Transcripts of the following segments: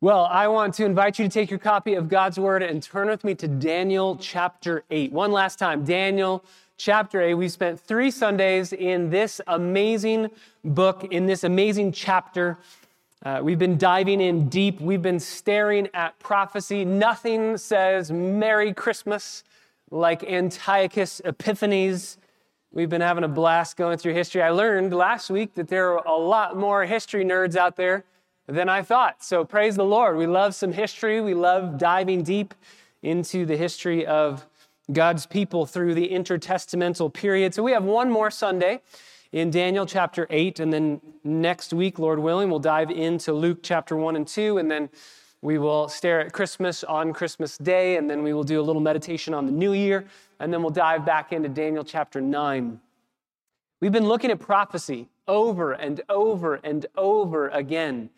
Well, I want to invite you to take your copy of God's Word and turn with me to Daniel chapter 8. One last time, Daniel chapter 8. We've spent three Sundays in this amazing book, in this amazing chapter. Uh, we've been diving in deep. We've been staring at prophecy. Nothing says Merry Christmas like Antiochus Epiphanes. We've been having a blast going through history. I learned last week that there are a lot more history nerds out there than I thought. So praise the Lord. We love some history. We love diving deep into the history of God's people through the intertestamental period. So we have one more Sunday in Daniel chapter 8. And then next week, Lord willing, we'll dive into Luke chapter 1 and 2. And then we will stare at Christmas on Christmas Day. And then we will do a little meditation on the new year. And then we'll dive back into Daniel chapter 9. We've been looking at prophecy over and over and over again.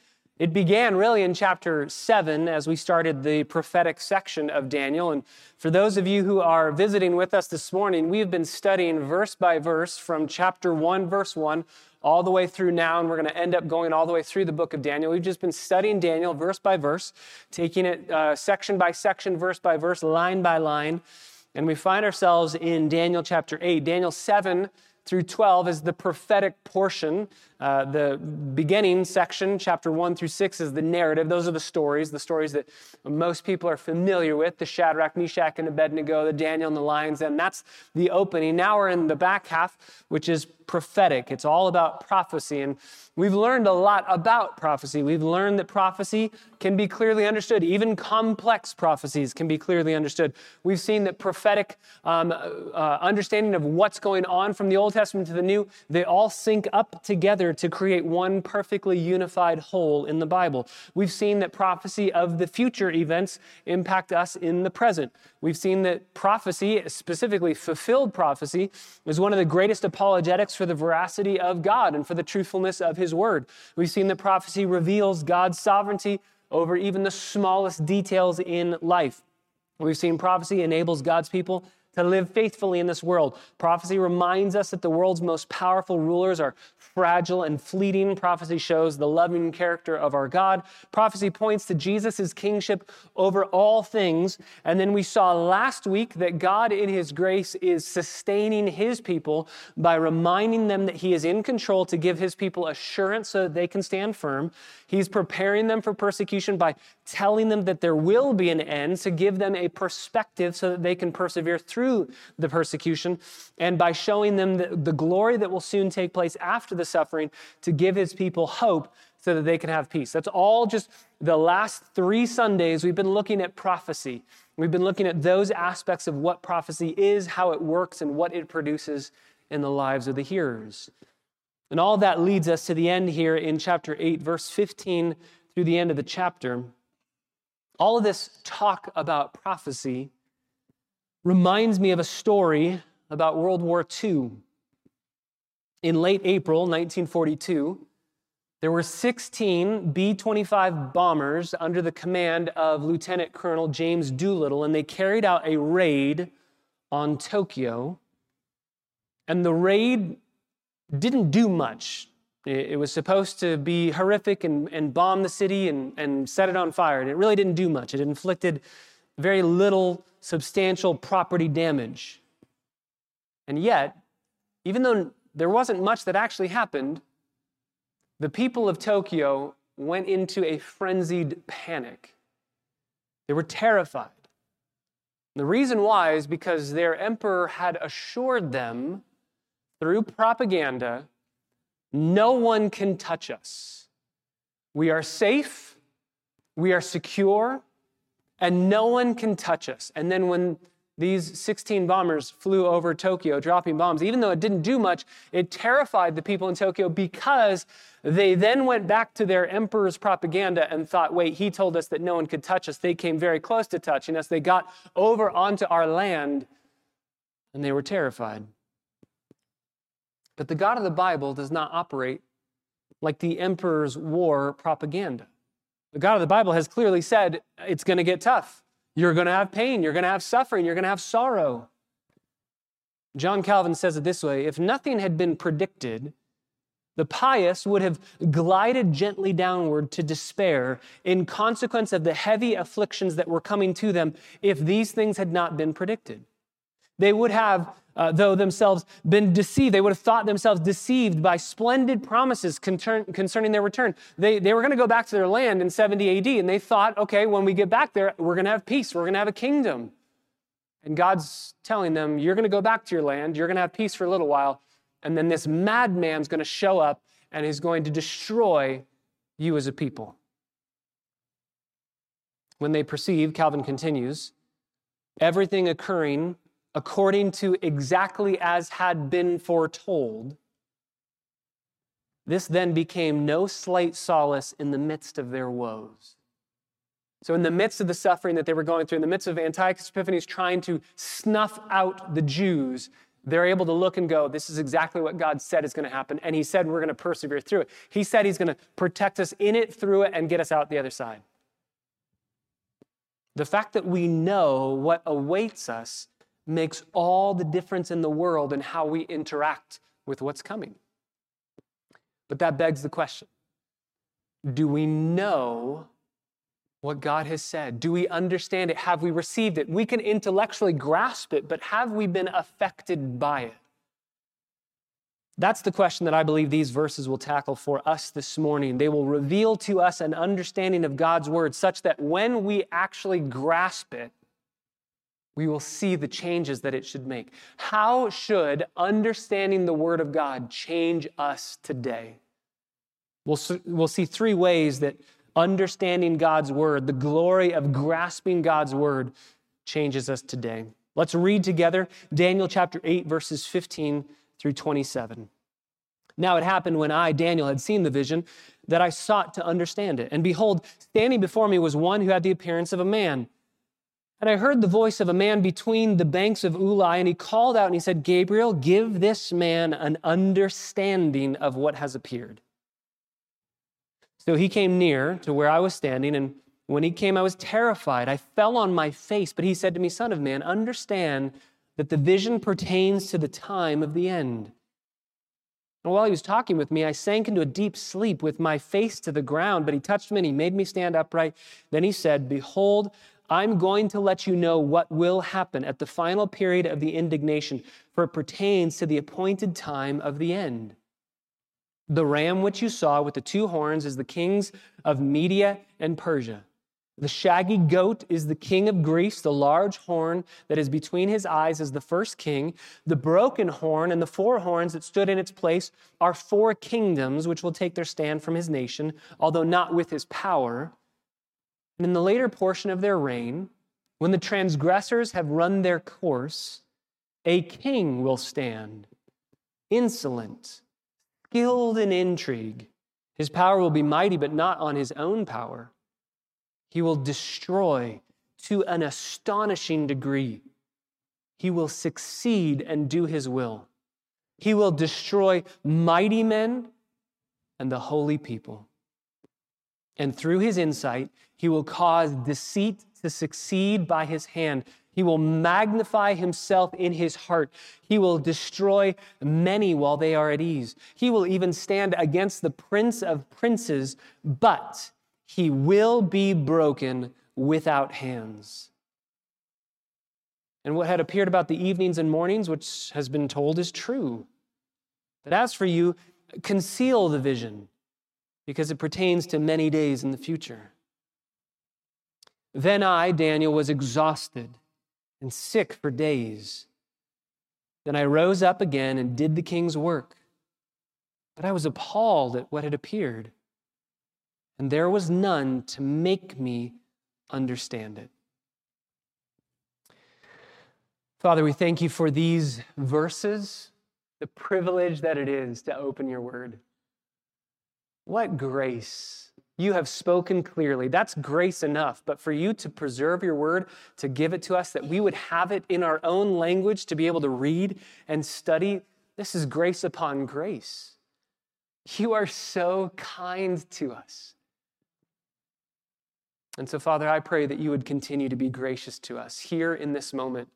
It began really in chapter 7 as we started the prophetic section of Daniel. And for those of you who are visiting with us this morning, we have been studying verse by verse from chapter 1, verse 1, all the way through now. And we're going to end up going all the way through the book of Daniel. We've just been studying Daniel verse by verse, taking it uh, section by section, verse by verse, line by line. And we find ourselves in Daniel chapter 8. Daniel 7 through 12 is the prophetic portion. Uh, the beginning section, chapter 1 through 6, is the narrative. Those are the stories, the stories that most people are familiar with the Shadrach, Meshach, and Abednego, the Daniel and the lions, and that's the opening. Now we're in the back half, which is prophetic. It's all about prophecy. And we've learned a lot about prophecy. We've learned that prophecy can be clearly understood. Even complex prophecies can be clearly understood. We've seen that prophetic um, uh, understanding of what's going on from the Old Testament to the New, they all sync up together to create one perfectly unified whole in the Bible. We've seen that prophecy of the future events impact us in the present. We've seen that prophecy, specifically fulfilled prophecy, is one of the greatest apologetics for the veracity of God and for the truthfulness of His Word. We've seen that prophecy reveals God's sovereignty over even the smallest details in life. We've seen prophecy enables God's people to live faithfully in this world. Prophecy reminds us that the world's most powerful rulers are fragile and fleeting. Prophecy shows the loving character of our God. Prophecy points to Jesus' kingship over all things. And then we saw last week that God, in His grace, is sustaining His people by reminding them that He is in control to give His people assurance so that they can stand firm. He's preparing them for persecution by telling them that there will be an end to give them a perspective so that they can persevere through the persecution, and by showing them the, the glory that will soon take place after the suffering to give his people hope so that they can have peace. That's all just the last three Sundays we've been looking at prophecy. We've been looking at those aspects of what prophecy is, how it works, and what it produces in the lives of the hearers. And all that leads us to the end here in chapter 8, verse 15 through the end of the chapter. All of this talk about prophecy reminds me of a story about World War II. In late April 1942, there were 16 B 25 bombers under the command of Lieutenant Colonel James Doolittle, and they carried out a raid on Tokyo. And the raid didn't do much. It was supposed to be horrific and, and bomb the city and, and set it on fire. And it really didn't do much. It inflicted very little substantial property damage. And yet, even though there wasn't much that actually happened, the people of Tokyo went into a frenzied panic. They were terrified. The reason why is because their emperor had assured them through propaganda no one can touch us. We are safe, we are secure, and no one can touch us. And then when these 16 bombers flew over Tokyo dropping bombs, even though it didn't do much, it terrified the people in Tokyo because they then went back to their emperor's propaganda and thought, wait, he told us that no one could touch us. They came very close to touching us. They got over onto our land and they were terrified. But the God of the Bible does not operate like the emperor's war propaganda. The God of the Bible has clearly said it's going to get tough. You're going to have pain. You're going to have suffering. You're going to have sorrow. John Calvin says it this way if nothing had been predicted, The pious would have glided gently downward to despair in consequence of the heavy afflictions that were coming to them if these things had not been predicted. They would have, uh, though themselves, been deceived. They would have thought themselves deceived by splendid promises concerning their return. They, they were going to go back to their land in 70 AD, and they thought, okay, when we get back there, we're going to have peace, we're going to have a kingdom. And God's telling them, you're going to go back to your land, you're going to have peace for a little while, and then this madman's going to show up and he's going to destroy you as a people. When they perceive, Calvin continues, everything occurring according to exactly as had been foretold, this then became no slight solace in the midst of their woes. So, in the midst of the suffering that they were going through, in the midst of Antiochus Epiphanes trying to snuff out the Jews, they're able to look and go, This is exactly what God said is going to happen. And He said we're going to persevere through it. He said He's going to protect us in it, through it, and get us out the other side. The fact that we know what awaits us makes all the difference in the world in how we interact with what's coming. But that begs the question Do we know what God has said? Do we understand it? Have we received it? We can intellectually grasp it, but have we been affected by it? That's the question that I believe these verses will tackle for us this morning. They will reveal to us an understanding of God's word such that when we actually grasp it, we will see the changes that it should make. How should understanding the Word of God change us today? We'll, we'll see three ways that understanding God's Word, the glory of grasping God's Word, changes us today. Let's read together Daniel chapter 8, verses 15 through 27. Now it happened when I, Daniel, had seen the vision that I sought to understand it. And behold, standing before me was one who had the appearance of a man. And I heard the voice of a man between the banks of Ulai, and he called out and he said, Gabriel, give this man an understanding of what has appeared. So he came near to where I was standing, and when he came, I was terrified. I fell on my face, but he said to me, Son of man, understand that the vision pertains to the time of the end. And while he was talking with me, I sank into a deep sleep with my face to the ground, but he touched me and he made me stand upright. Then he said, Behold, I'm going to let you know what will happen at the final period of the indignation, for it pertains to the appointed time of the end. The ram which you saw with the two horns is the kings of Media and Persia. The shaggy goat is the king of Greece. The large horn that is between his eyes is the first king. The broken horn and the four horns that stood in its place are four kingdoms which will take their stand from his nation, although not with his power. And in the later portion of their reign, when the transgressors have run their course, a king will stand, insolent, skilled in intrigue. His power will be mighty, but not on his own power. He will destroy to an astonishing degree. He will succeed and do his will. He will destroy mighty men and the holy people. And through his insight, he will cause deceit to succeed by his hand. He will magnify himself in his heart. He will destroy many while they are at ease. He will even stand against the prince of princes, but he will be broken without hands. And what had appeared about the evenings and mornings, which has been told, is true. But as for you, conceal the vision because it pertains to many days in the future. Then I, Daniel, was exhausted and sick for days. Then I rose up again and did the king's work. But I was appalled at what had appeared, and there was none to make me understand it. Father, we thank you for these verses, the privilege that it is to open your word. What grace. You have spoken clearly. That's grace enough. But for you to preserve your word, to give it to us, that we would have it in our own language to be able to read and study, this is grace upon grace. You are so kind to us. And so, Father, I pray that you would continue to be gracious to us here in this moment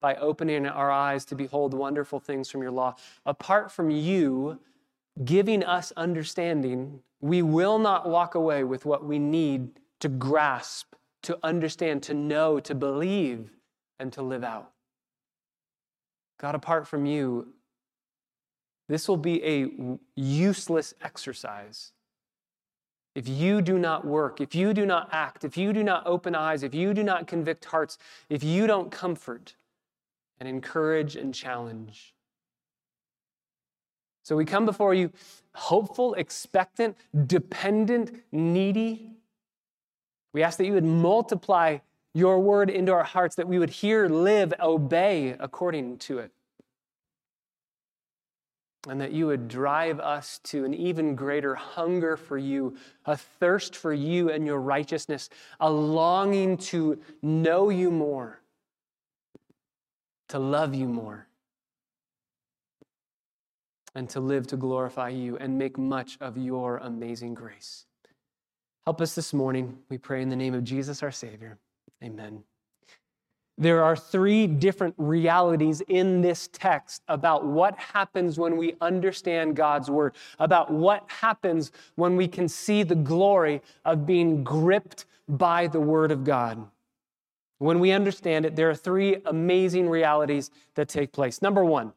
by opening our eyes to behold wonderful things from your law. Apart from you, giving us understanding, we will not walk away with what we need to grasp, to understand, to know, to believe, and to live out. God, apart from you, this will be a useless exercise. If you do not work, if you do not act, if you do not open eyes, if you do not convict hearts, if you don't comfort and encourage and challenge. So we come before you hopeful, expectant, dependent, needy. We ask that you would multiply your word into our hearts, that we would hear, live, obey according to it. And that you would drive us to an even greater hunger for you, a thirst for you and your righteousness, a longing to know you more, to love you more, and to live to glorify you and make much of your amazing grace. Help us this morning, we pray in the name of Jesus our Savior. Amen. There are three different realities in this text about what happens when we understand God's word, about what happens when we can see the glory of being gripped by the word of God. When we understand it, there are three amazing realities that take place. Number one,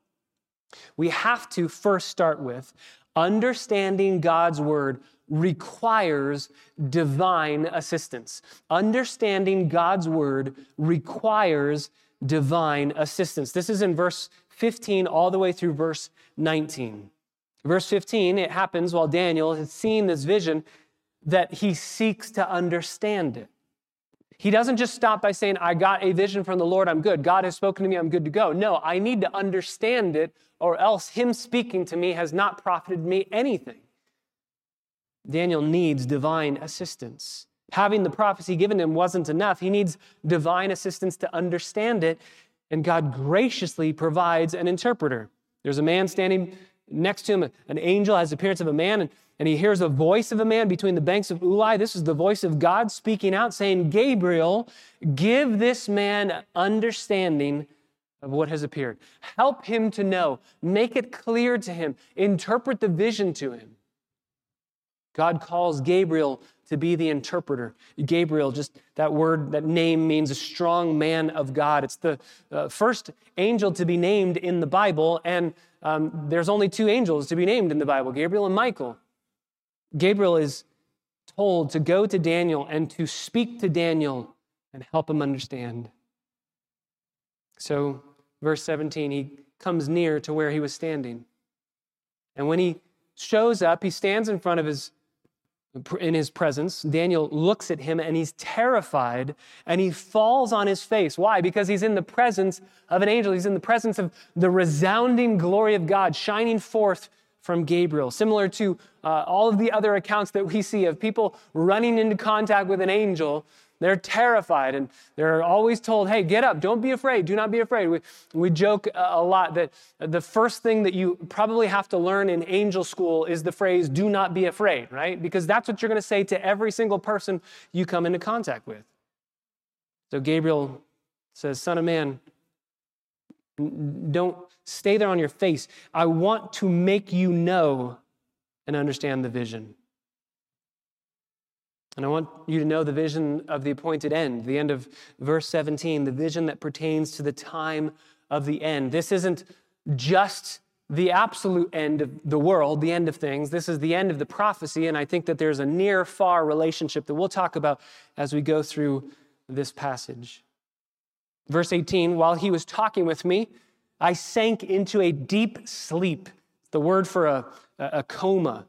we have to first start with understanding God's word requires divine assistance. Understanding God's word requires divine assistance. This is in verse 15 all the way through verse 19. Verse 15, it happens while Daniel has seen this vision that he seeks to understand it. He doesn't just stop by saying, I got a vision from the Lord, I'm good. God has spoken to me, I'm good to go. No, I need to understand it, or else Him speaking to me has not profited me anything. Daniel needs divine assistance. Having the prophecy given him wasn't enough. He needs divine assistance to understand it, and God graciously provides an interpreter. There's a man standing next to him, an angel has the appearance of a man, and, and he hears a voice of a man between the banks of Ulai. This is the voice of God speaking out, saying, Gabriel, give this man understanding of what has appeared. Help him to know, make it clear to him, interpret the vision to him. God calls Gabriel to be the interpreter. Gabriel, just that word, that name means a strong man of God. It's the uh, first angel to be named in the Bible, and um, there's only two angels to be named in the Bible Gabriel and Michael. Gabriel is told to go to Daniel and to speak to Daniel and help him understand. So, verse 17, he comes near to where he was standing. And when he shows up, he stands in front of his in his presence. Daniel looks at him and he's terrified and he falls on his face. Why? Because he's in the presence of an angel. He's in the presence of the resounding glory of God shining forth from Gabriel. Similar to uh, all of the other accounts that we see of people running into contact with an angel they're terrified and they're always told, hey, get up, don't be afraid, do not be afraid. We, we joke a lot that the first thing that you probably have to learn in angel school is the phrase, do not be afraid, right? Because that's what you're going to say to every single person you come into contact with. So Gabriel says, Son of man, don't stay there on your face. I want to make you know and understand the vision. And I want you to know the vision of the appointed end, the end of verse 17, the vision that pertains to the time of the end. This isn't just the absolute end of the world, the end of things. This is the end of the prophecy, and I think that there's a near far relationship that we'll talk about as we go through this passage. Verse 18 While he was talking with me, I sank into a deep sleep. The word for a, a coma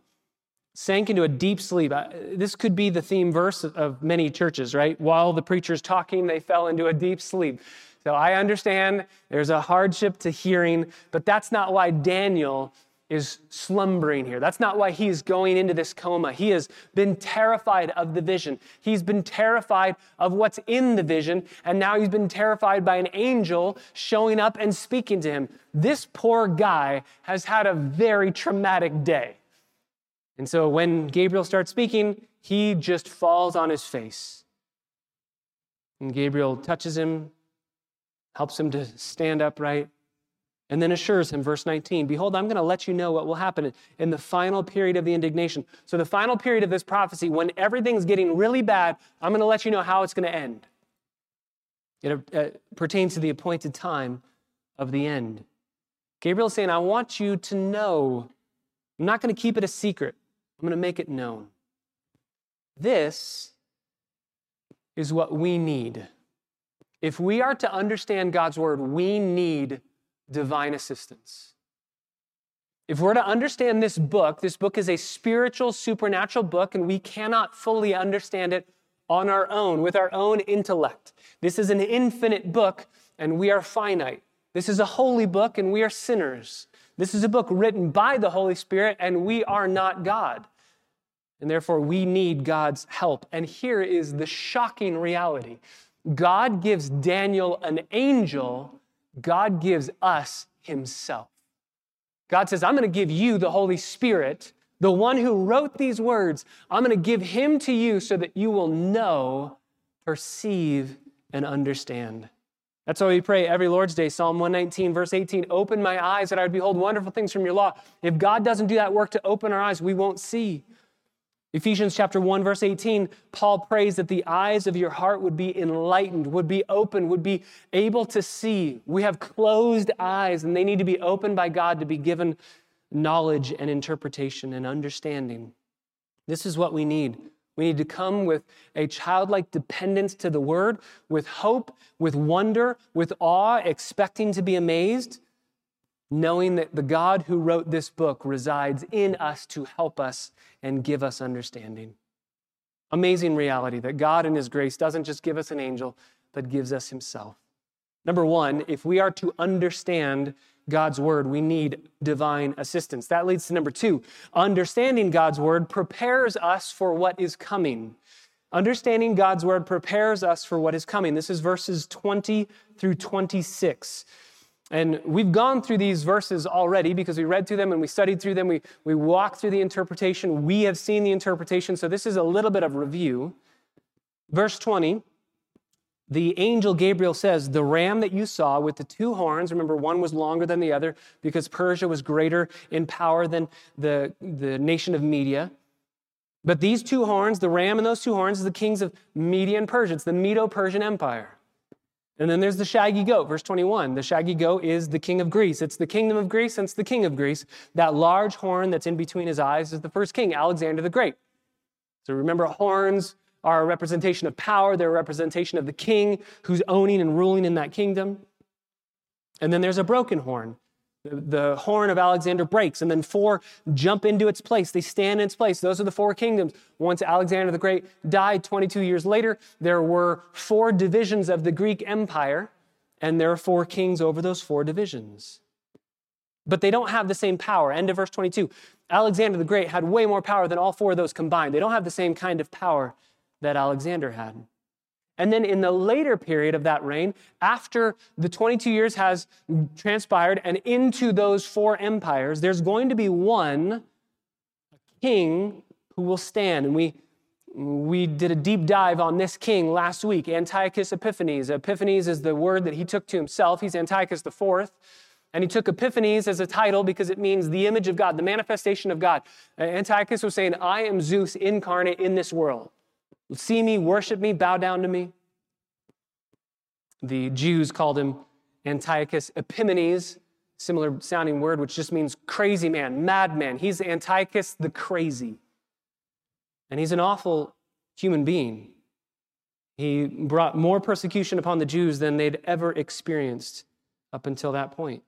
sank into a deep sleep. This could be the theme verse of many churches, right? While the preacher's talking, they fell into a deep sleep. So I understand there's a hardship to hearing, but that's not why Daniel is slumbering here. That's not why he's going into this coma. He has been terrified of the vision. He's been terrified of what's in the vision, and now he's been terrified by an angel showing up and speaking to him. This poor guy has had a very traumatic day. And so when Gabriel starts speaking, he just falls on his face. And Gabriel touches him, helps him to stand upright, and then assures him, verse 19, Behold, I'm going to let you know what will happen in the final period of the indignation. So, the final period of this prophecy, when everything's getting really bad, I'm going to let you know how it's going to end. It uh, pertains to the appointed time of the end. Gabriel's saying, I want you to know. I'm not going to keep it a secret, I'm going to make it known. This is what we need. If we are to understand God's word, we need divine assistance. If we're to understand this book, this book is a spiritual, supernatural book, and we cannot fully understand it on our own, with our own intellect. This is an infinite book, and we are finite. This is a holy book, and we are sinners. This is a book written by the Holy Spirit, and we are not God. And therefore, we need God's help. And here is the shocking reality God gives Daniel an angel God gives us Himself. God says, I'm going to give you the Holy Spirit, the one who wrote these words. I'm going to give Him to you so that you will know, perceive, and understand. That's why we pray every Lord's Day, Psalm 119, verse 18 Open my eyes that I would behold wonderful things from your law. If God doesn't do that work to open our eyes, we won't see. Ephesians chapter 1 verse 18 Paul prays that the eyes of your heart would be enlightened would be open would be able to see. We have closed eyes and they need to be opened by God to be given knowledge and interpretation and understanding. This is what we need. We need to come with a childlike dependence to the word with hope with wonder with awe expecting to be amazed knowing that the God who wrote this book resides in us to help us and give us understanding. Amazing reality that God in His grace doesn't just give us an angel, but gives us Himself. Number one, if we are to understand God's word, we need divine assistance. That leads to number two. Understanding God's word prepares us for what is coming. Understanding God's word prepares us for what is coming. This is verses 20 through 26. And we've gone through these verses already because we read through them and we studied through them. We, we walked through the interpretation. We have seen the interpretation. So this is a little bit of review. Verse 20 the angel Gabriel says, The ram that you saw with the two horns, remember, one was longer than the other because Persia was greater in power than the, the nation of Media. But these two horns, the ram and those two horns, is the kings of Media and Persia. It's the Medo Persian Empire. And then there's the shaggy goat, verse 21. The shaggy goat is the king of Greece. It's the kingdom of Greece, and it's the king of Greece. That large horn that's in between his eyes is the first king, Alexander the Great. So remember, horns are a representation of power, they're a representation of the king who's owning and ruling in that kingdom. And then there's a broken horn. The horn of Alexander breaks, and then four jump into its place. They stand in its place. Those are the four kingdoms. Once Alexander the Great died 22 years later, there were four divisions of the Greek Empire, and there are four kings over those four divisions. But they don't have the same power. End of verse 22. Alexander the Great had way more power than all four of those combined. They don't have the same kind of power that Alexander had. And then in the later period of that reign, after the 22 years has transpired and into those four empires, there's going to be one king who will stand. And we, we did a deep dive on this king last week, Antiochus Epiphanes. Epiphanes is the word that he took to himself. He's Antiochus IV. And he took Epiphanes as a title because it means the image of God, the manifestation of God. Uh, Antiochus was saying, I am Zeus incarnate in this world see me, worship me, bow down to me. The Jews called him Antiochus Epimanes, similar sounding word, which just means crazy man, madman. He's Antiochus the crazy. And he's an awful human being. He brought more persecution upon the Jews than they'd ever experienced up until that point.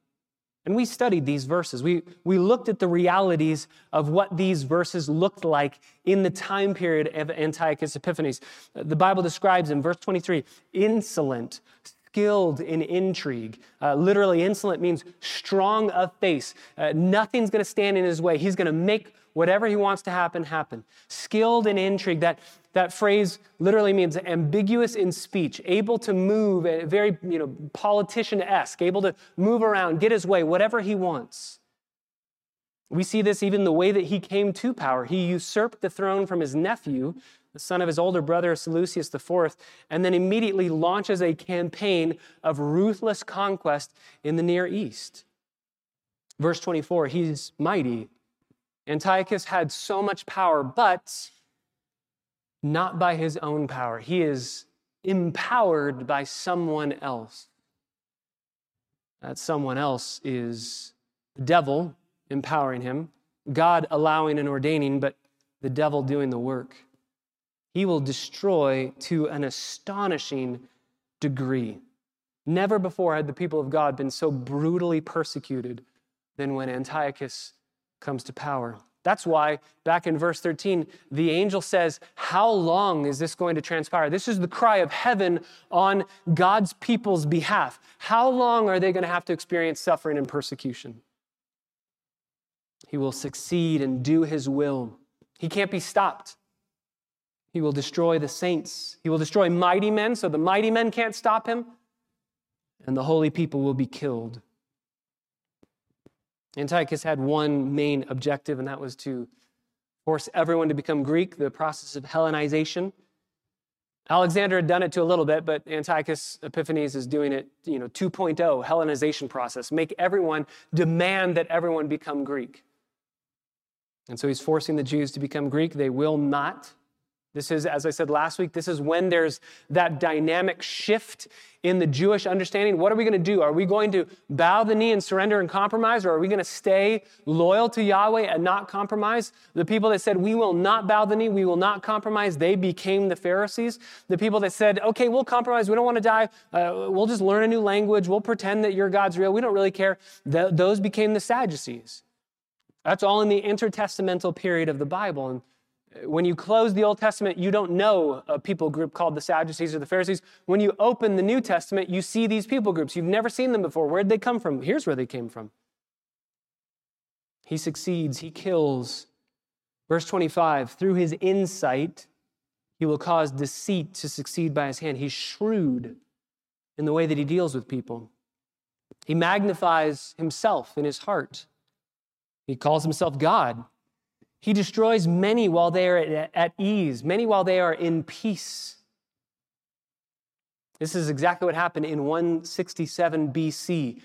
And we studied these verses. We, we looked at the realities of what these verses looked like in the time period of Antiochus Epiphanes. The Bible describes in verse 23 insolent, skilled in intrigue. Uh, literally, insolent means strong of face. Uh, nothing's going to stand in his way. He's going to make whatever he wants to happen, happen. Skilled in intrigue, that, that phrase literally means ambiguous in speech, able to move, eh, very you know, politician-esque, able to move around, get his way, whatever he wants. We see this even the way that he came to power. He usurped the throne from his nephew, the son of his older brother, Seleucus IV, and then immediately launches a campaign of ruthless conquest in the Near East. Verse 24, he's mighty. Antiochus had so much power, but not by his own power. He is empowered by someone else. That someone else is the devil empowering him, God allowing and ordaining, but the devil doing the work. He will destroy to an astonishing degree. Never before had the people of God been so brutally persecuted than when Antiochus comes to power. That's why, back in verse 13, the angel says, How long is this going to transpire? This is the cry of heaven on God's people's behalf. How long are they going to have to experience suffering and persecution? He will succeed and do his will. He can't be stopped. He will destroy the saints. He will destroy mighty men, so the mighty men can't stop him, and the holy people will be killed. Antiochus had one main objective, and that was to force everyone to become Greek, the process of Hellenization. Alexander had done it to a little bit, but Antiochus Epiphanes is doing it, you know, 2.0, Hellenization process. Make everyone demand that everyone become Greek. And so he's forcing the Jews to become Greek. They will not. This is, as I said last week, this is when there's that dynamic shift in the Jewish understanding. What are we going to do? Are we going to bow the knee and surrender and compromise, or are we going to stay loyal to Yahweh and not compromise? The people that said, We will not bow the knee, we will not compromise, they became the Pharisees. The people that said, Okay, we'll compromise, we don't want to die, uh, we'll just learn a new language, we'll pretend that your God's real, we don't really care, Th- those became the Sadducees. That's all in the intertestamental period of the Bible. And when you close the Old Testament, you don't know a people group called the Sadducees or the Pharisees. When you open the New Testament, you see these people groups. You've never seen them before. Where'd they come from? Here's where they came from. He succeeds, he kills. Verse 25 through his insight, he will cause deceit to succeed by his hand. He's shrewd in the way that he deals with people. He magnifies himself in his heart. He calls himself God. He destroys many while they are at ease, many while they are in peace. This is exactly what happened in 167 BC.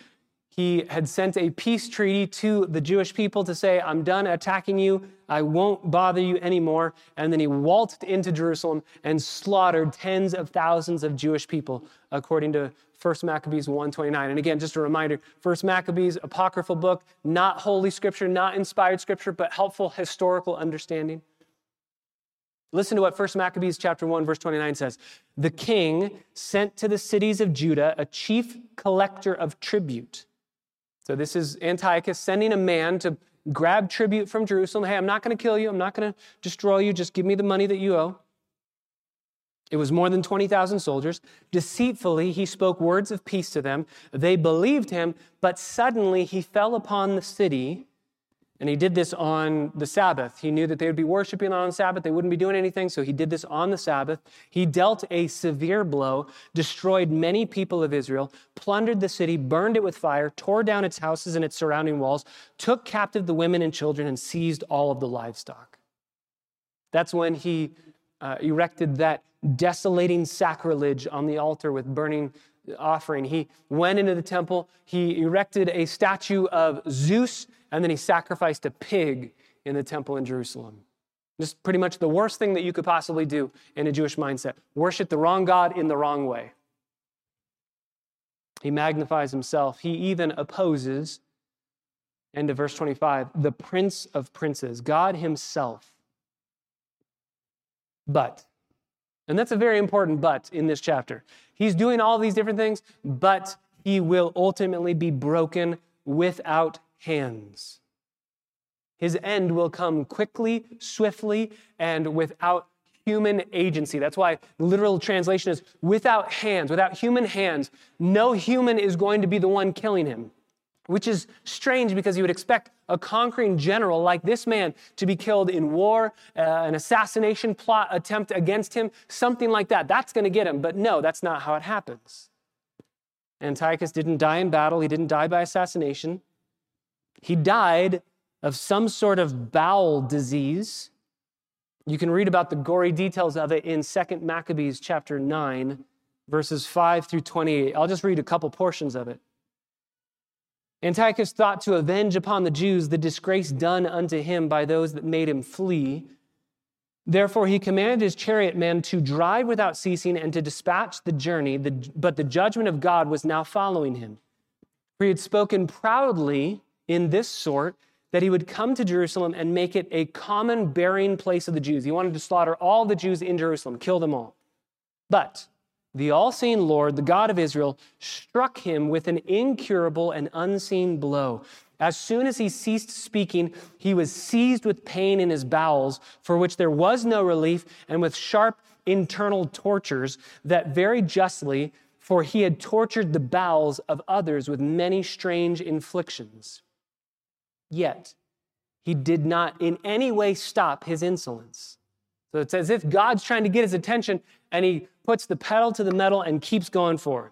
He had sent a peace treaty to the Jewish people to say, I'm done attacking you. I won't bother you anymore. And then he waltzed into Jerusalem and slaughtered tens of thousands of Jewish people, according to 1 Maccabees 129. And again, just a reminder, 1 Maccabees, apocryphal book, not holy scripture, not inspired scripture, but helpful historical understanding. Listen to what 1 Maccabees chapter 1 verse 29 says. The king sent to the cities of Judah a chief collector of tribute. So this is Antiochus sending a man to grab tribute from Jerusalem. Hey, I'm not going to kill you. I'm not going to destroy you. Just give me the money that you owe. It was more than 20,000 soldiers. Deceitfully, he spoke words of peace to them. They believed him, but suddenly he fell upon the city, and he did this on the Sabbath. He knew that they would be worshiping on the Sabbath, they wouldn't be doing anything, so he did this on the Sabbath. He dealt a severe blow, destroyed many people of Israel, plundered the city, burned it with fire, tore down its houses and its surrounding walls, took captive the women and children, and seized all of the livestock. That's when he uh, erected that desolating sacrilege on the altar with burning offering. He went into the temple, he erected a statue of Zeus, and then he sacrificed a pig in the temple in Jerusalem. Just pretty much the worst thing that you could possibly do in a Jewish mindset. Worship the wrong God in the wrong way. He magnifies himself. He even opposes, end of verse 25, the prince of princes, God himself. But and that's a very important but in this chapter. He's doing all these different things, but he will ultimately be broken without hands. His end will come quickly, swiftly, and without human agency. That's why literal translation is without hands, without human hands. No human is going to be the one killing him which is strange because you would expect a conquering general like this man to be killed in war, uh, an assassination plot attempt against him, something like that. That's going to get him. But no, that's not how it happens. Antiochus didn't die in battle, he didn't die by assassination. He died of some sort of bowel disease. You can read about the gory details of it in 2 Maccabees chapter 9, verses 5 through 28. I'll just read a couple portions of it. Antiochus thought to avenge upon the Jews the disgrace done unto him by those that made him flee. Therefore, he commanded his chariot men to drive without ceasing and to dispatch the journey, but the judgment of God was now following him. For he had spoken proudly in this sort that he would come to Jerusalem and make it a common burying place of the Jews. He wanted to slaughter all the Jews in Jerusalem, kill them all. But the all seeing Lord, the God of Israel, struck him with an incurable and unseen blow. As soon as he ceased speaking, he was seized with pain in his bowels, for which there was no relief, and with sharp internal tortures that very justly, for he had tortured the bowels of others with many strange inflictions. Yet he did not in any way stop his insolence. So it's as if God's trying to get his attention and he puts the pedal to the metal and keeps going forward.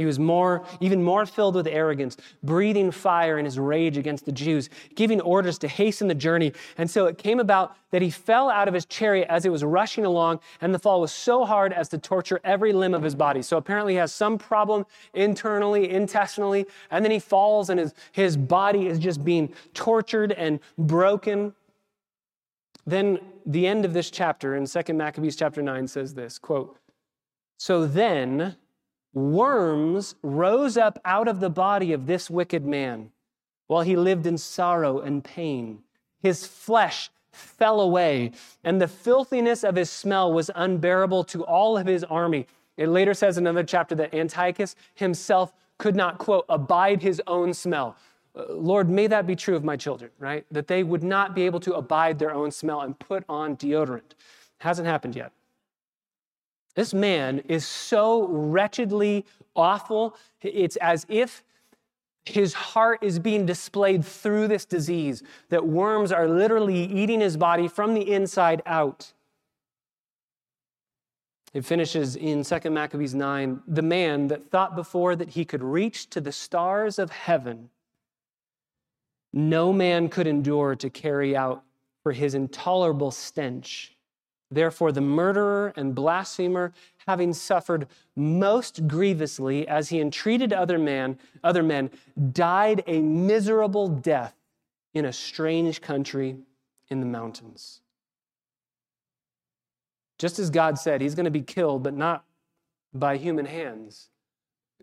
He was more, even more filled with arrogance, breathing fire in his rage against the Jews, giving orders to hasten the journey. And so it came about that he fell out of his chariot as it was rushing along, and the fall was so hard as to torture every limb of his body. So apparently he has some problem internally, intestinally, and then he falls, and his, his body is just being tortured and broken. Then the end of this chapter in 2 Maccabees chapter 9 says this quote, So then worms rose up out of the body of this wicked man while he lived in sorrow and pain. His flesh fell away, and the filthiness of his smell was unbearable to all of his army. It later says in another chapter that Antiochus himself could not, quote, abide his own smell. Uh, Lord, may that be true of my children, right? That they would not be able to abide their own smell and put on deodorant. Hasn't happened yet. This man is so wretchedly awful. It's as if his heart is being displayed through this disease, that worms are literally eating his body from the inside out. It finishes in 2 Maccabees 9 the man that thought before that he could reach to the stars of heaven, no man could endure to carry out for his intolerable stench Therefore, the murderer and blasphemer, having suffered most grievously as he entreated other, man, other men, died a miserable death in a strange country in the mountains. Just as God said, he's going to be killed, but not by human hands.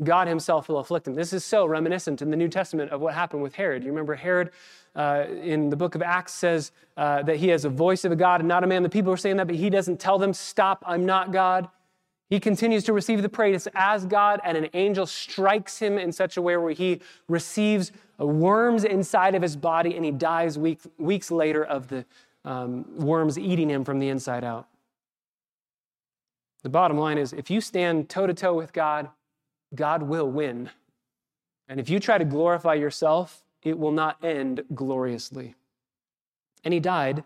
God himself will afflict him. This is so reminiscent in the New Testament of what happened with Herod. You remember Herod uh, in the book of Acts says uh, that he has a voice of a God and not a man. The people are saying that, but he doesn't tell them, Stop, I'm not God. He continues to receive the praise as God, and an angel strikes him in such a way where he receives worms inside of his body and he dies week, weeks later of the um, worms eating him from the inside out. The bottom line is if you stand toe to toe with God, God will win. And if you try to glorify yourself, it will not end gloriously. And he died,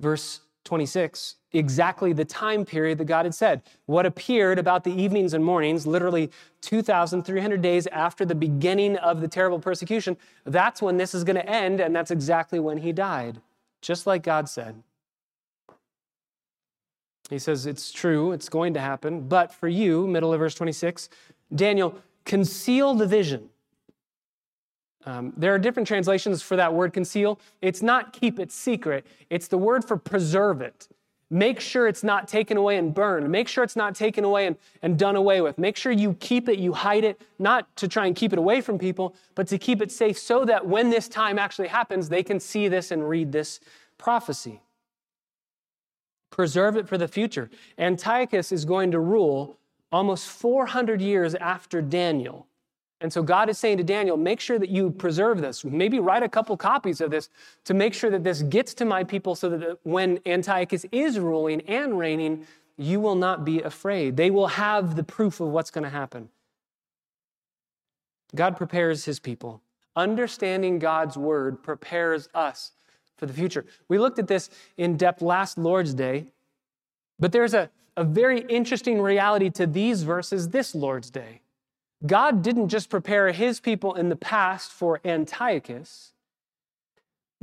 verse 26, exactly the time period that God had said. What appeared about the evenings and mornings, literally 2,300 days after the beginning of the terrible persecution, that's when this is going to end, and that's exactly when he died, just like God said. He says, It's true, it's going to happen, but for you, middle of verse 26, Daniel, conceal the vision. Um, there are different translations for that word conceal. It's not keep it secret, it's the word for preserve it. Make sure it's not taken away and burned. Make sure it's not taken away and, and done away with. Make sure you keep it, you hide it, not to try and keep it away from people, but to keep it safe so that when this time actually happens, they can see this and read this prophecy. Preserve it for the future. Antiochus is going to rule almost 400 years after Daniel. And so God is saying to Daniel, make sure that you preserve this. Maybe write a couple copies of this to make sure that this gets to my people so that when Antiochus is ruling and reigning, you will not be afraid. They will have the proof of what's going to happen. God prepares his people. Understanding God's word prepares us for the future. We looked at this in depth last Lord's Day, but there's a a very interesting reality to these verses this Lord's Day. God didn't just prepare his people in the past for Antiochus,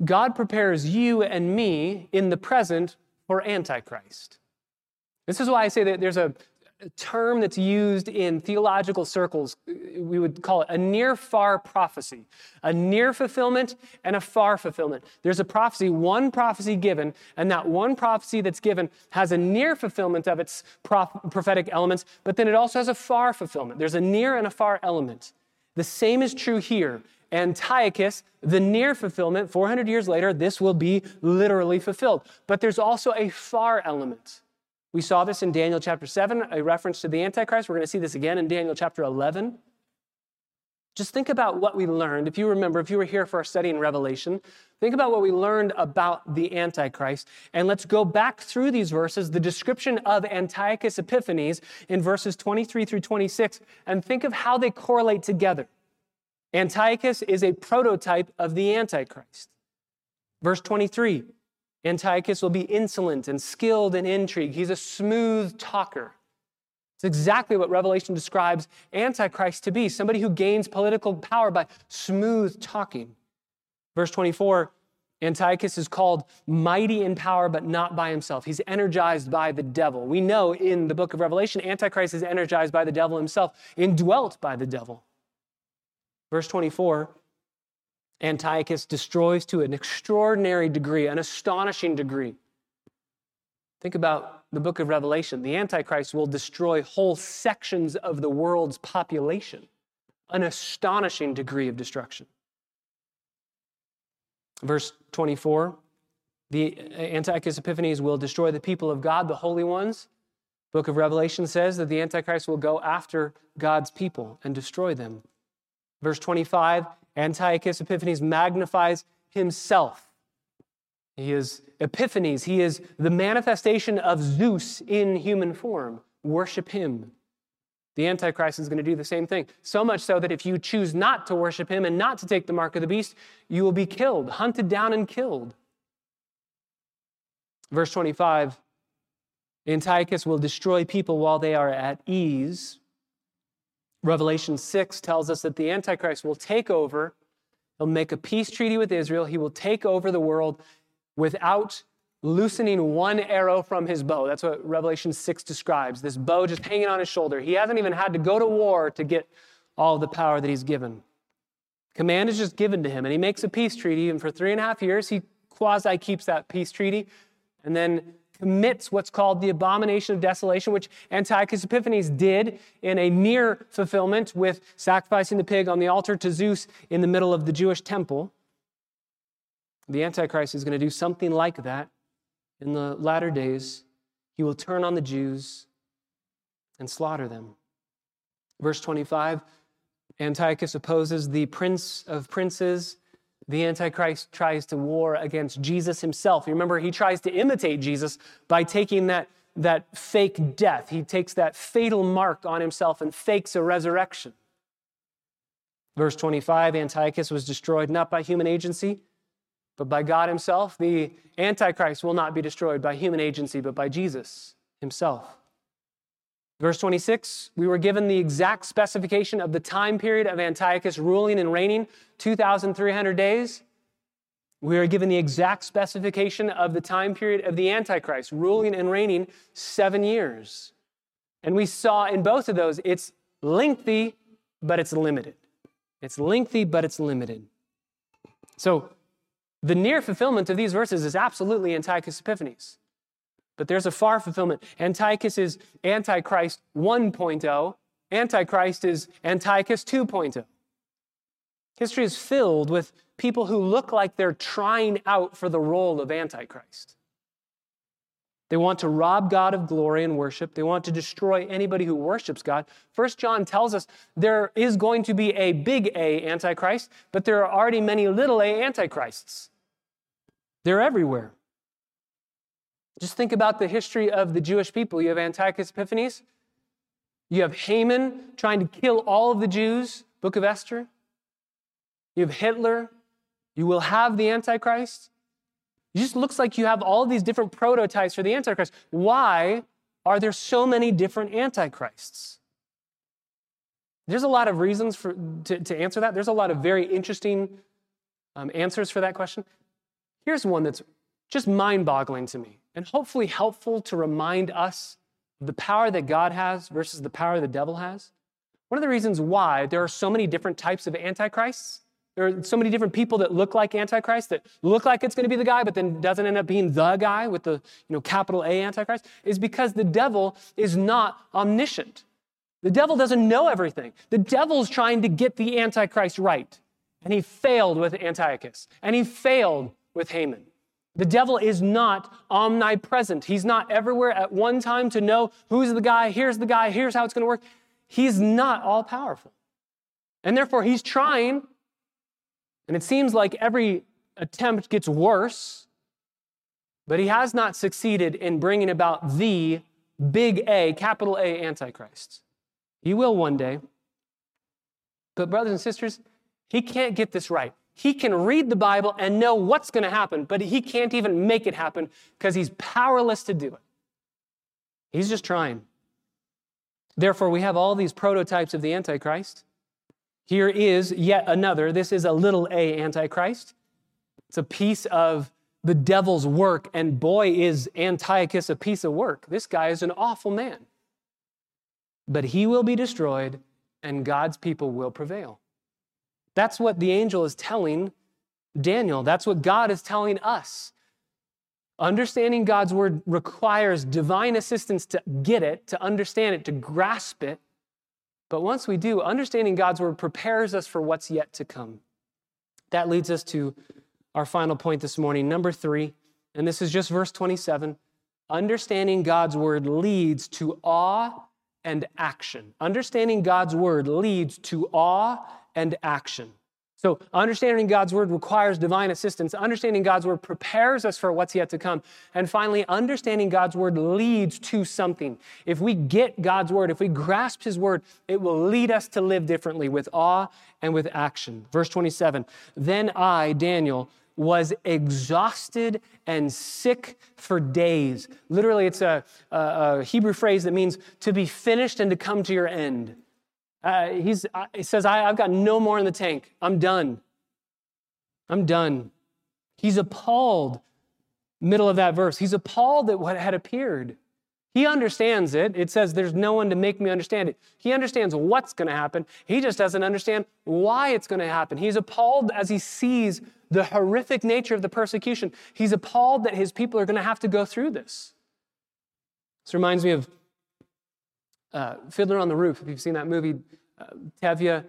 God prepares you and me in the present for Antichrist. This is why I say that there's a, term that's used in theological circles. We would call it a near far prophecy, a near fulfillment and a far fulfillment. There's a prophecy, one prophecy given, and that one prophecy that's given has a near fulfillment of its prophetic elements, but then it also has a far fulfillment. There's a near and a far element. The same is true here. Antiochus, the near fulfillment, 400 years later, this will be literally fulfilled. But there's also a far element. We saw this in Daniel chapter 7, a reference to the Antichrist. We're going to see this again in Daniel chapter 11. Just think about what we learned. If you remember, if you were here for our study in Revelation, think about what we learned about the Antichrist. And let's go back through these verses, the description of Antiochus Epiphanes in verses 23 through 26, and think of how they correlate together. Antiochus is a prototype of the Antichrist. Verse 23 Antiochus will be insolent and skilled in intrigue. He's a smooth talker. It's exactly what Revelation describes Antichrist to be somebody who gains political power by smooth talking. Verse 24 Antiochus is called mighty in power, but not by himself. He's energized by the devil. We know in the book of Revelation, Antichrist is energized by the devil himself, indwelt by the devil. Verse 24 Antiochus destroys to an extraordinary degree, an astonishing degree. Think about the book of Revelation. The Antichrist will destroy whole sections of the world's population, an astonishing degree of destruction. Verse 24 the Antiochus Epiphanes will destroy the people of God, the holy ones. Book of Revelation says that the Antichrist will go after God's people and destroy them. Verse 25 Antiochus Epiphanes magnifies himself. He is Epiphanes. He is the manifestation of Zeus in human form. Worship him. The Antichrist is going to do the same thing. So much so that if you choose not to worship him and not to take the mark of the beast, you will be killed, hunted down and killed. Verse 25 Antiochus will destroy people while they are at ease, Revelation 6 tells us that the Antichrist will take over, he'll make a peace treaty with Israel, he will take over the world without loosening one arrow from his bow. That's what Revelation 6 describes this bow just hanging on his shoulder. He hasn't even had to go to war to get all the power that he's given. Command is just given to him, and he makes a peace treaty, and for three and a half years, he quasi keeps that peace treaty. And then commits what's called the abomination of desolation, which Antiochus Epiphanes did in a near fulfillment with sacrificing the pig on the altar to Zeus in the middle of the Jewish temple. The Antichrist is going to do something like that in the latter days. He will turn on the Jews and slaughter them. Verse 25 Antiochus opposes the prince of princes the Antichrist tries to war against Jesus himself. You remember, he tries to imitate Jesus by taking that, that fake death. He takes that fatal mark on himself and fakes a resurrection. Verse 25 Antiochus was destroyed not by human agency, but by God himself. The Antichrist will not be destroyed by human agency, but by Jesus himself. Verse 26, we were given the exact specification of the time period of Antiochus ruling and reigning 2,300 days. We are given the exact specification of the time period of the Antichrist ruling and reigning seven years. And we saw in both of those, it's lengthy, but it's limited. It's lengthy, but it's limited. So the near fulfillment of these verses is absolutely Antiochus Epiphanes. But there's a far fulfillment. Antiochus is Antichrist 1.0, Antichrist is Antiochus 2.0. History is filled with people who look like they're trying out for the role of Antichrist. They want to rob God of glory and worship. They want to destroy anybody who worships God. First John tells us there is going to be a big A Antichrist, but there are already many little a Antichrists. They're everywhere. Just think about the history of the Jewish people. You have Antiochus Epiphanes, you have Haman trying to kill all of the Jews, Book of Esther. You have Hitler. You will have the Antichrist. It just looks like you have all these different prototypes for the Antichrist. Why are there so many different Antichrists? There's a lot of reasons for, to, to answer that. There's a lot of very interesting um, answers for that question. Here's one that's just mind boggling to me and hopefully helpful to remind us the power that God has versus the power the devil has, one of the reasons why there are so many different types of antichrists, there are so many different people that look like antichrist, that look like it's going to be the guy, but then doesn't end up being the guy with the you know, capital A antichrist, is because the devil is not omniscient. The devil doesn't know everything. The devil's trying to get the antichrist right. And he failed with Antiochus, and he failed with Haman. The devil is not omnipresent. He's not everywhere at one time to know who's the guy, here's the guy, here's how it's going to work. He's not all powerful. And therefore, he's trying, and it seems like every attempt gets worse, but he has not succeeded in bringing about the big A, capital A Antichrist. He will one day. But, brothers and sisters, he can't get this right. He can read the Bible and know what's going to happen, but he can't even make it happen because he's powerless to do it. He's just trying. Therefore, we have all these prototypes of the Antichrist. Here is yet another. This is a little a Antichrist. It's a piece of the devil's work, and boy, is Antiochus a piece of work. This guy is an awful man. But he will be destroyed, and God's people will prevail. That's what the angel is telling Daniel. That's what God is telling us. Understanding God's word requires divine assistance to get it, to understand it, to grasp it. But once we do, understanding God's word prepares us for what's yet to come. That leads us to our final point this morning, number three, and this is just verse 27. Understanding God's word leads to awe and action. Understanding God's word leads to awe and action. So, understanding God's word requires divine assistance. Understanding God's word prepares us for what's yet to come. And finally, understanding God's word leads to something. If we get God's word, if we grasp his word, it will lead us to live differently with awe and with action. Verse 27 Then I, Daniel, was exhausted and sick for days. Literally, it's a, a, a Hebrew phrase that means to be finished and to come to your end. Uh, he's, uh, he says, I, I've got no more in the tank. I'm done. I'm done. He's appalled, middle of that verse. He's appalled at what had appeared. He understands it. It says, There's no one to make me understand it. He understands what's going to happen. He just doesn't understand why it's going to happen. He's appalled as he sees the horrific nature of the persecution. He's appalled that his people are going to have to go through this. This reminds me of uh, Fiddler on the Roof, if you've seen that movie, uh, Tevye,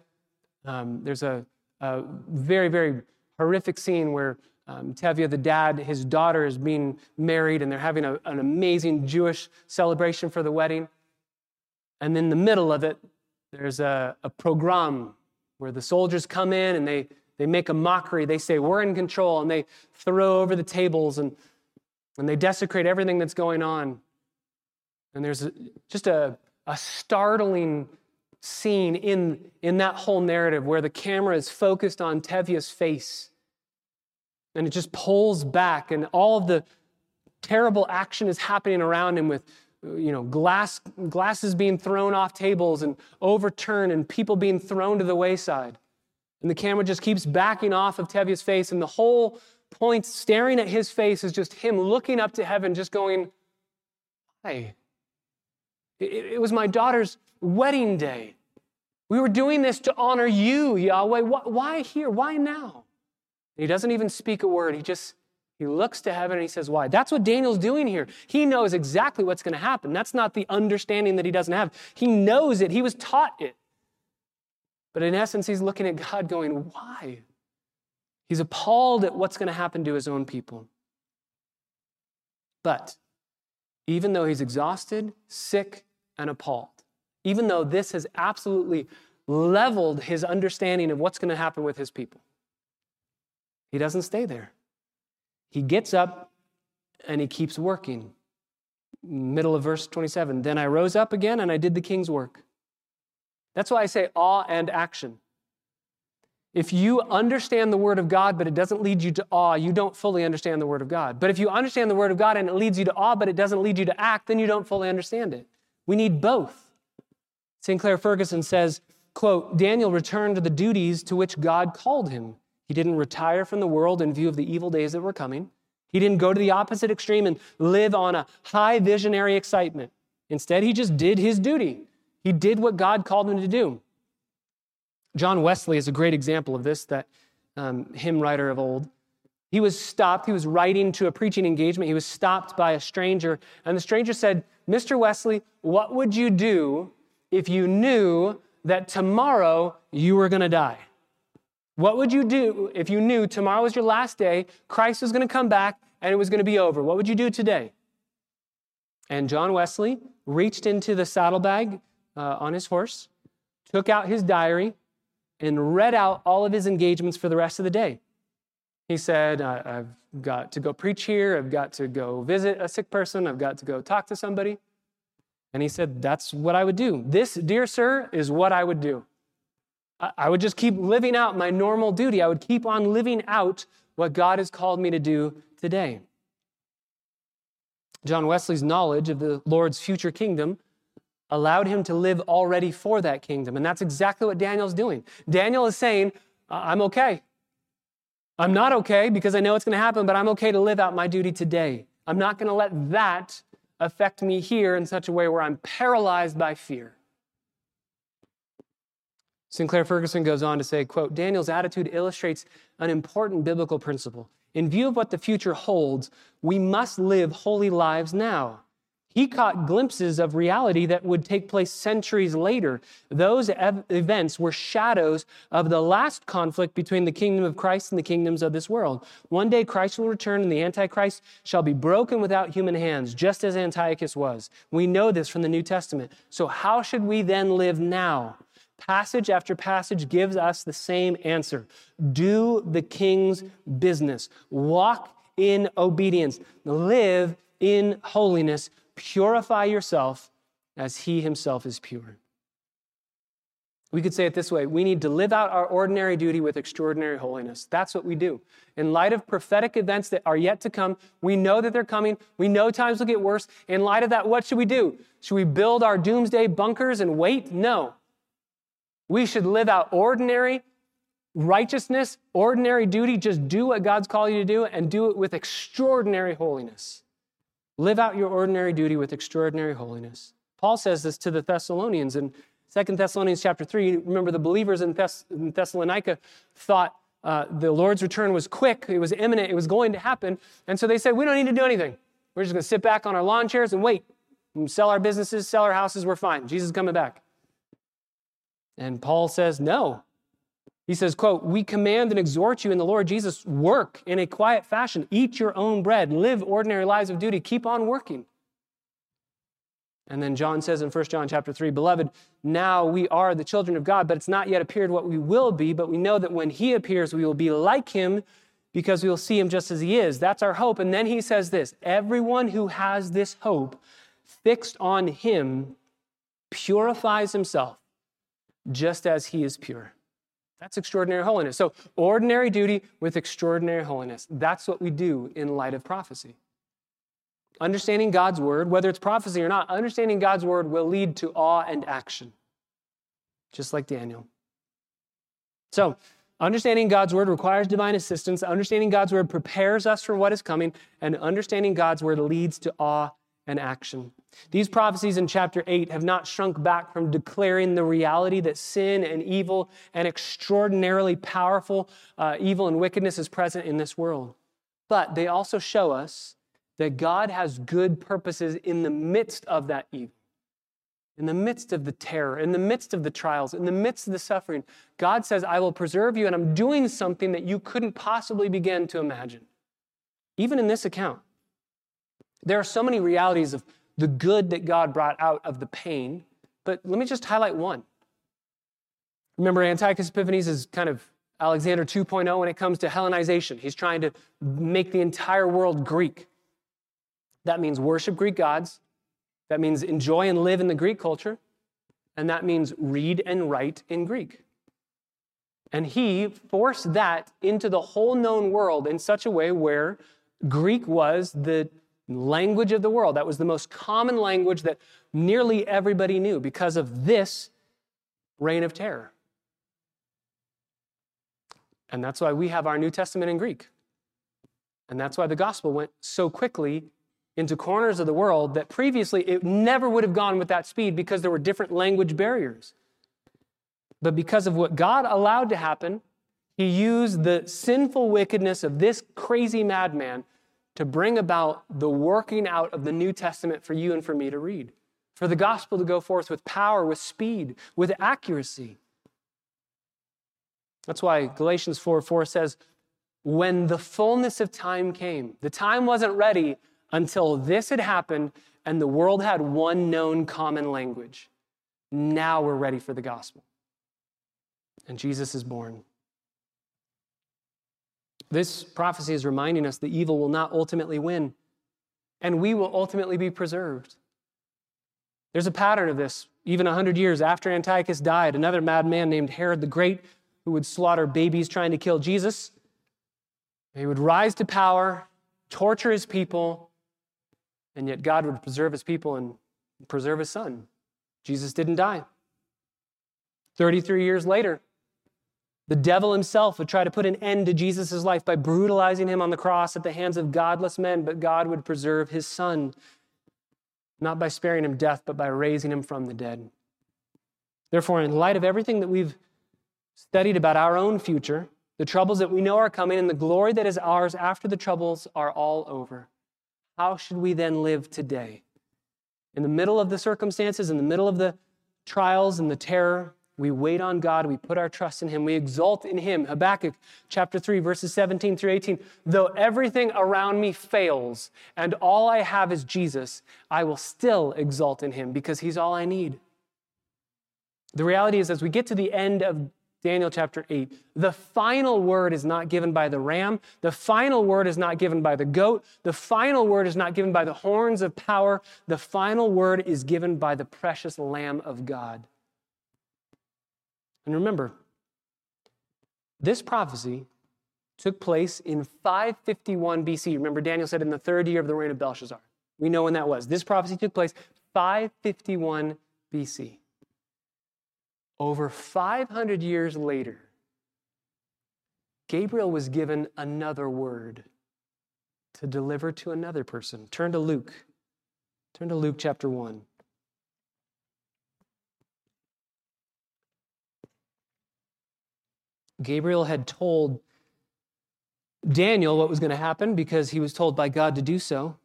um, there's a, a, very, very horrific scene where um, Tevye, the dad, his daughter is being married, and they're having a, an amazing Jewish celebration for the wedding. And in the middle of it, there's a, a pogrom where the soldiers come in and they, they make a mockery. They say, We're in control, and they throw over the tables and, and they desecrate everything that's going on. And there's just a, a startling scene in, in that whole narrative where the camera is focused on Tevye's face. And it just pulls back and all of the terrible action is happening around him with you know glass glasses being thrown off tables and overturned and people being thrown to the wayside. And the camera just keeps backing off of Tevye's face and the whole point staring at his face is just him looking up to heaven just going why it, it was my daughter's wedding day. We were doing this to honor you, Yahweh. Why here? Why now? he doesn't even speak a word. He just he looks to heaven and he says, Why? That's what Daniel's doing here. He knows exactly what's going to happen. That's not the understanding that he doesn't have. He knows it, he was taught it. But in essence, he's looking at God going, Why? He's appalled at what's going to happen to his own people. But even though he's exhausted, sick, and appalled, even though this has absolutely leveled his understanding of what's going to happen with his people. He doesn't stay there. He gets up and he keeps working. Middle of verse 27 Then I rose up again and I did the king's work. That's why I say awe and action. If you understand the Word of God, but it doesn't lead you to awe, you don't fully understand the Word of God. But if you understand the Word of God and it leads you to awe, but it doesn't lead you to act, then you don't fully understand it. We need both. Sinclair Ferguson says, quote, Daniel returned to the duties to which God called him. He didn't retire from the world in view of the evil days that were coming. He didn't go to the opposite extreme and live on a high visionary excitement. Instead, he just did his duty. He did what God called him to do. John Wesley is a great example of this, that um, hymn writer of old. He was stopped. He was writing to a preaching engagement. He was stopped by a stranger, and the stranger said, Mr. Wesley, what would you do if you knew that tomorrow you were going to die? What would you do if you knew tomorrow was your last day, Christ was going to come back, and it was going to be over? What would you do today? And John Wesley reached into the saddlebag uh, on his horse, took out his diary, and read out all of his engagements for the rest of the day. He said, I've got to go preach here, I've got to go visit a sick person, I've got to go talk to somebody. And he said, That's what I would do. This, dear sir, is what I would do. I would just keep living out my normal duty. I would keep on living out what God has called me to do today. John Wesley's knowledge of the Lord's future kingdom allowed him to live already for that kingdom. And that's exactly what Daniel's doing. Daniel is saying, I'm okay. I'm not okay because I know it's going to happen, but I'm okay to live out my duty today. I'm not going to let that affect me here in such a way where I'm paralyzed by fear. Sinclair Ferguson goes on to say, quote, Daniel's attitude illustrates an important biblical principle. In view of what the future holds, we must live holy lives now. He caught glimpses of reality that would take place centuries later. Those ev- events were shadows of the last conflict between the kingdom of Christ and the kingdoms of this world. One day Christ will return and the Antichrist shall be broken without human hands, just as Antiochus was. We know this from the New Testament. So, how should we then live now? Passage after passage gives us the same answer do the king's business, walk in obedience, live in holiness Purify yourself as he himself is pure. We could say it this way we need to live out our ordinary duty with extraordinary holiness. That's what we do. In light of prophetic events that are yet to come, we know that they're coming. We know times will get worse. In light of that, what should we do? Should we build our doomsday bunkers and wait? No. We should live out ordinary righteousness, ordinary duty. Just do what God's called you to do and do it with extraordinary holiness. Live out your ordinary duty with extraordinary holiness. Paul says this to the Thessalonians in 2 Thessalonians chapter 3. Remember, the believers in, Thess- in Thessalonica thought uh, the Lord's return was quick, it was imminent, it was going to happen. And so they said, We don't need to do anything. We're just going to sit back on our lawn chairs and wait. And sell our businesses, sell our houses, we're fine. Jesus is coming back. And Paul says, No, he says, quote, we command and exhort you in the Lord Jesus, work in a quiet fashion, eat your own bread, live ordinary lives of duty, keep on working. And then John says in 1 John chapter 3, beloved, now we are the children of God, but it's not yet appeared what we will be, but we know that when he appears, we will be like him because we will see him just as he is. That's our hope. And then he says this everyone who has this hope fixed on him purifies himself just as he is pure. That's extraordinary holiness. So, ordinary duty with extraordinary holiness. That's what we do in light of prophecy. Understanding God's word, whether it's prophecy or not, understanding God's word will lead to awe and action, just like Daniel. So, understanding God's word requires divine assistance. Understanding God's word prepares us for what is coming, and understanding God's word leads to awe and action. These prophecies in chapter 8 have not shrunk back from declaring the reality that sin and evil and extraordinarily powerful uh, evil and wickedness is present in this world. But they also show us that God has good purposes in the midst of that evil, in the midst of the terror, in the midst of the trials, in the midst of the suffering. God says, I will preserve you, and I'm doing something that you couldn't possibly begin to imagine. Even in this account, there are so many realities of the good that God brought out of the pain, but let me just highlight one. Remember, Antiochus Epiphanes is kind of Alexander 2.0 when it comes to Hellenization. He's trying to make the entire world Greek. That means worship Greek gods. That means enjoy and live in the Greek culture. And that means read and write in Greek. And he forced that into the whole known world in such a way where Greek was the language of the world. That was the most common language that nearly everybody knew because of this reign of terror. And that's why we have our New Testament in Greek. And that's why the gospel went so quickly into corners of the world that previously it never would have gone with that speed because there were different language barriers. But because of what God allowed to happen, he used the sinful wickedness of this crazy madman to bring about the working out of the New Testament for you and for me to read, for the gospel to go forth with power, with speed, with accuracy. That's why Galatians 4 4 says, When the fullness of time came, the time wasn't ready until this had happened and the world had one known common language. Now we're ready for the gospel. And Jesus is born. This prophecy is reminding us that evil will not ultimately win, and we will ultimately be preserved. There's a pattern of this. Even 100 years after Antiochus died, another madman named Herod the Great, who would slaughter babies trying to kill Jesus, he would rise to power, torture his people, and yet God would preserve his people and preserve his son. Jesus didn't die. 33 years later, the devil himself would try to put an end to Jesus' life by brutalizing him on the cross at the hands of godless men, but God would preserve his son, not by sparing him death, but by raising him from the dead. Therefore, in light of everything that we've studied about our own future, the troubles that we know are coming, and the glory that is ours after the troubles are all over, how should we then live today? In the middle of the circumstances, in the middle of the trials and the terror, we wait on God. We put our trust in Him. We exult in Him. Habakkuk chapter 3, verses 17 through 18. Though everything around me fails and all I have is Jesus, I will still exult in Him because He's all I need. The reality is, as we get to the end of Daniel chapter 8, the final word is not given by the ram. The final word is not given by the goat. The final word is not given by the horns of power. The final word is given by the precious Lamb of God. And remember, this prophecy took place in 551 BC. Remember, Daniel said in the third year of the reign of Belshazzar. We know when that was. This prophecy took place 551 BC. Over 500 years later, Gabriel was given another word to deliver to another person. Turn to Luke. Turn to Luke chapter 1. Gabriel had told Daniel what was going to happen because he was told by God to do so.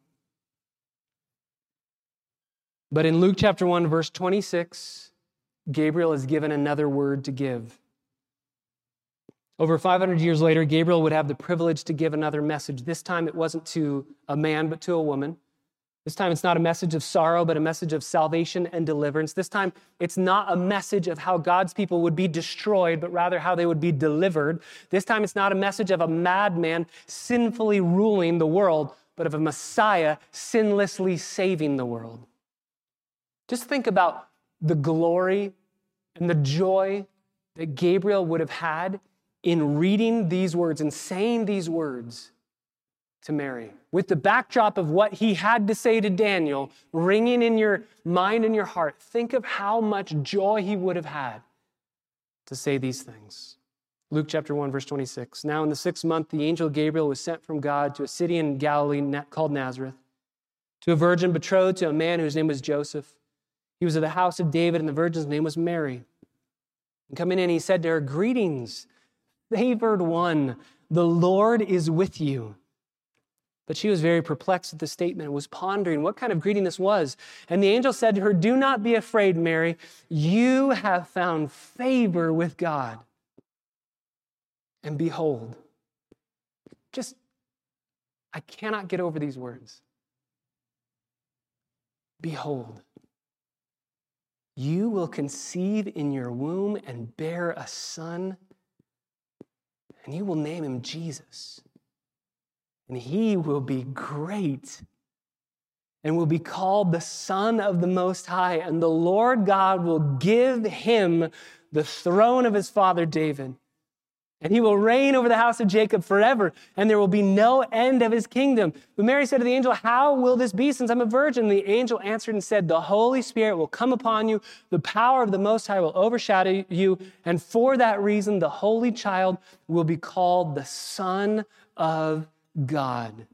But in Luke chapter 1, verse 26, Gabriel is given another word to give. Over 500 years later, Gabriel would have the privilege to give another message. This time it wasn't to a man, but to a woman. This time it's not a message of sorrow, but a message of salvation and deliverance. This time it's not a message of how God's people would be destroyed, but rather how they would be delivered. This time it's not a message of a madman sinfully ruling the world, but of a Messiah sinlessly saving the world. Just think about the glory and the joy that Gabriel would have had in reading these words and saying these words to Mary. With the backdrop of what he had to say to Daniel ringing in your mind and your heart, think of how much joy he would have had to say these things. Luke chapter 1, verse 26. Now, in the sixth month, the angel Gabriel was sent from God to a city in Galilee called Nazareth, to a virgin betrothed to a man whose name was Joseph. He was of the house of David, and the virgin's name was Mary. And coming in, he said to her, Greetings, favored one, the Lord is with you. But she was very perplexed at the statement and was pondering what kind of greeting this was. And the angel said to her, Do not be afraid, Mary. You have found favor with God. And behold, just, I cannot get over these words. Behold, you will conceive in your womb and bear a son, and you will name him Jesus and he will be great and will be called the Son of the Most High. And the Lord God will give him the throne of his father David. And he will reign over the house of Jacob forever, and there will be no end of his kingdom. But Mary said to the angel, How will this be since I'm a virgin? The angel answered and said, The Holy Spirit will come upon you, the power of the Most High will overshadow you, and for that reason, the Holy Child will be called the Son of God.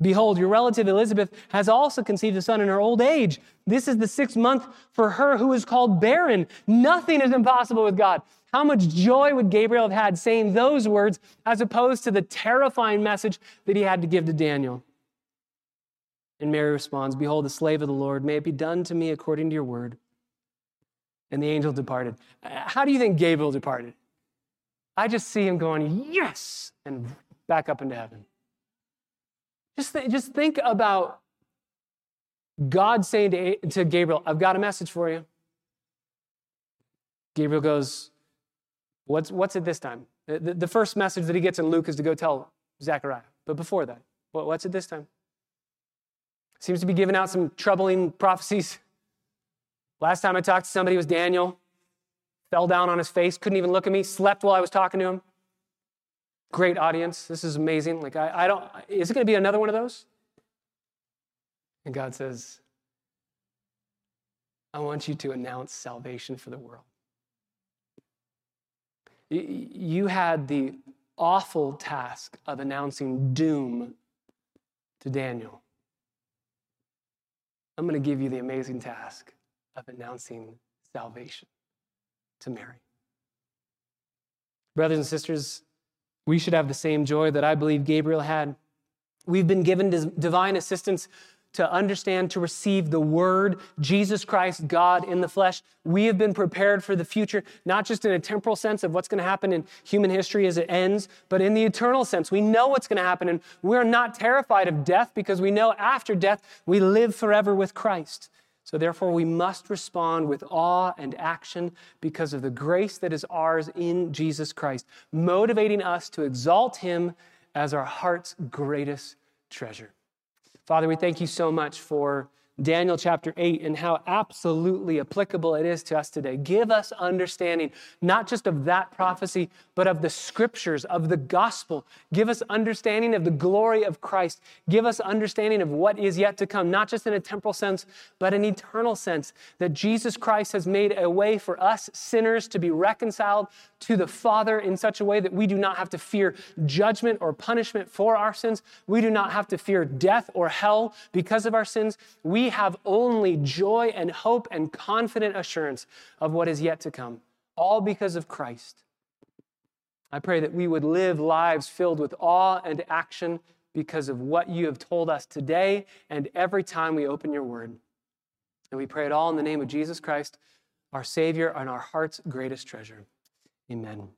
Behold, your relative Elizabeth has also conceived a son in her old age. This is the sixth month for her who is called barren. Nothing is impossible with God. How much joy would Gabriel have had saying those words as opposed to the terrifying message that he had to give to Daniel? And Mary responds, Behold, the slave of the Lord, may it be done to me according to your word. And the angel departed. Uh, how do you think Gabriel departed? I just see him going, Yes, and back up into heaven. Just, th- just think about God saying to, to Gabriel, I've got a message for you. Gabriel goes, What's, what's it this time? The, the first message that he gets in Luke is to go tell Zechariah. But before that, what's it this time? Seems to be giving out some troubling prophecies. Last time I talked to somebody was Daniel. Fell down on his face, couldn't even look at me, slept while I was talking to him. Great audience. This is amazing. Like, I, I don't, is it going to be another one of those? And God says, I want you to announce salvation for the world. You had the awful task of announcing doom to Daniel. I'm going to give you the amazing task of announcing salvation to Mary. Brothers and sisters, we should have the same joy that I believe Gabriel had. We've been given divine assistance to understand, to receive the Word, Jesus Christ, God in the flesh. We have been prepared for the future, not just in a temporal sense of what's going to happen in human history as it ends, but in the eternal sense. We know what's going to happen, and we're not terrified of death because we know after death we live forever with Christ. So, therefore, we must respond with awe and action because of the grace that is ours in Jesus Christ, motivating us to exalt Him as our heart's greatest treasure. Father, we thank you so much for Daniel chapter 8 and how absolutely applicable it is to us today. Give us understanding, not just of that prophecy, but of the scriptures, of the gospel. Give us understanding of the glory of Christ. Give us understanding of what is yet to come, not just in a temporal sense, but an eternal sense, that Jesus Christ has made a way for us sinners to be reconciled to the Father in such a way that we do not have to fear judgment or punishment for our sins. We do not have to fear death or hell because of our sins. We have only joy and hope and confident assurance of what is yet to come, all because of Christ. I pray that we would live lives filled with awe and action because of what you have told us today and every time we open your word. And we pray it all in the name of Jesus Christ, our Savior and our heart's greatest treasure. Amen.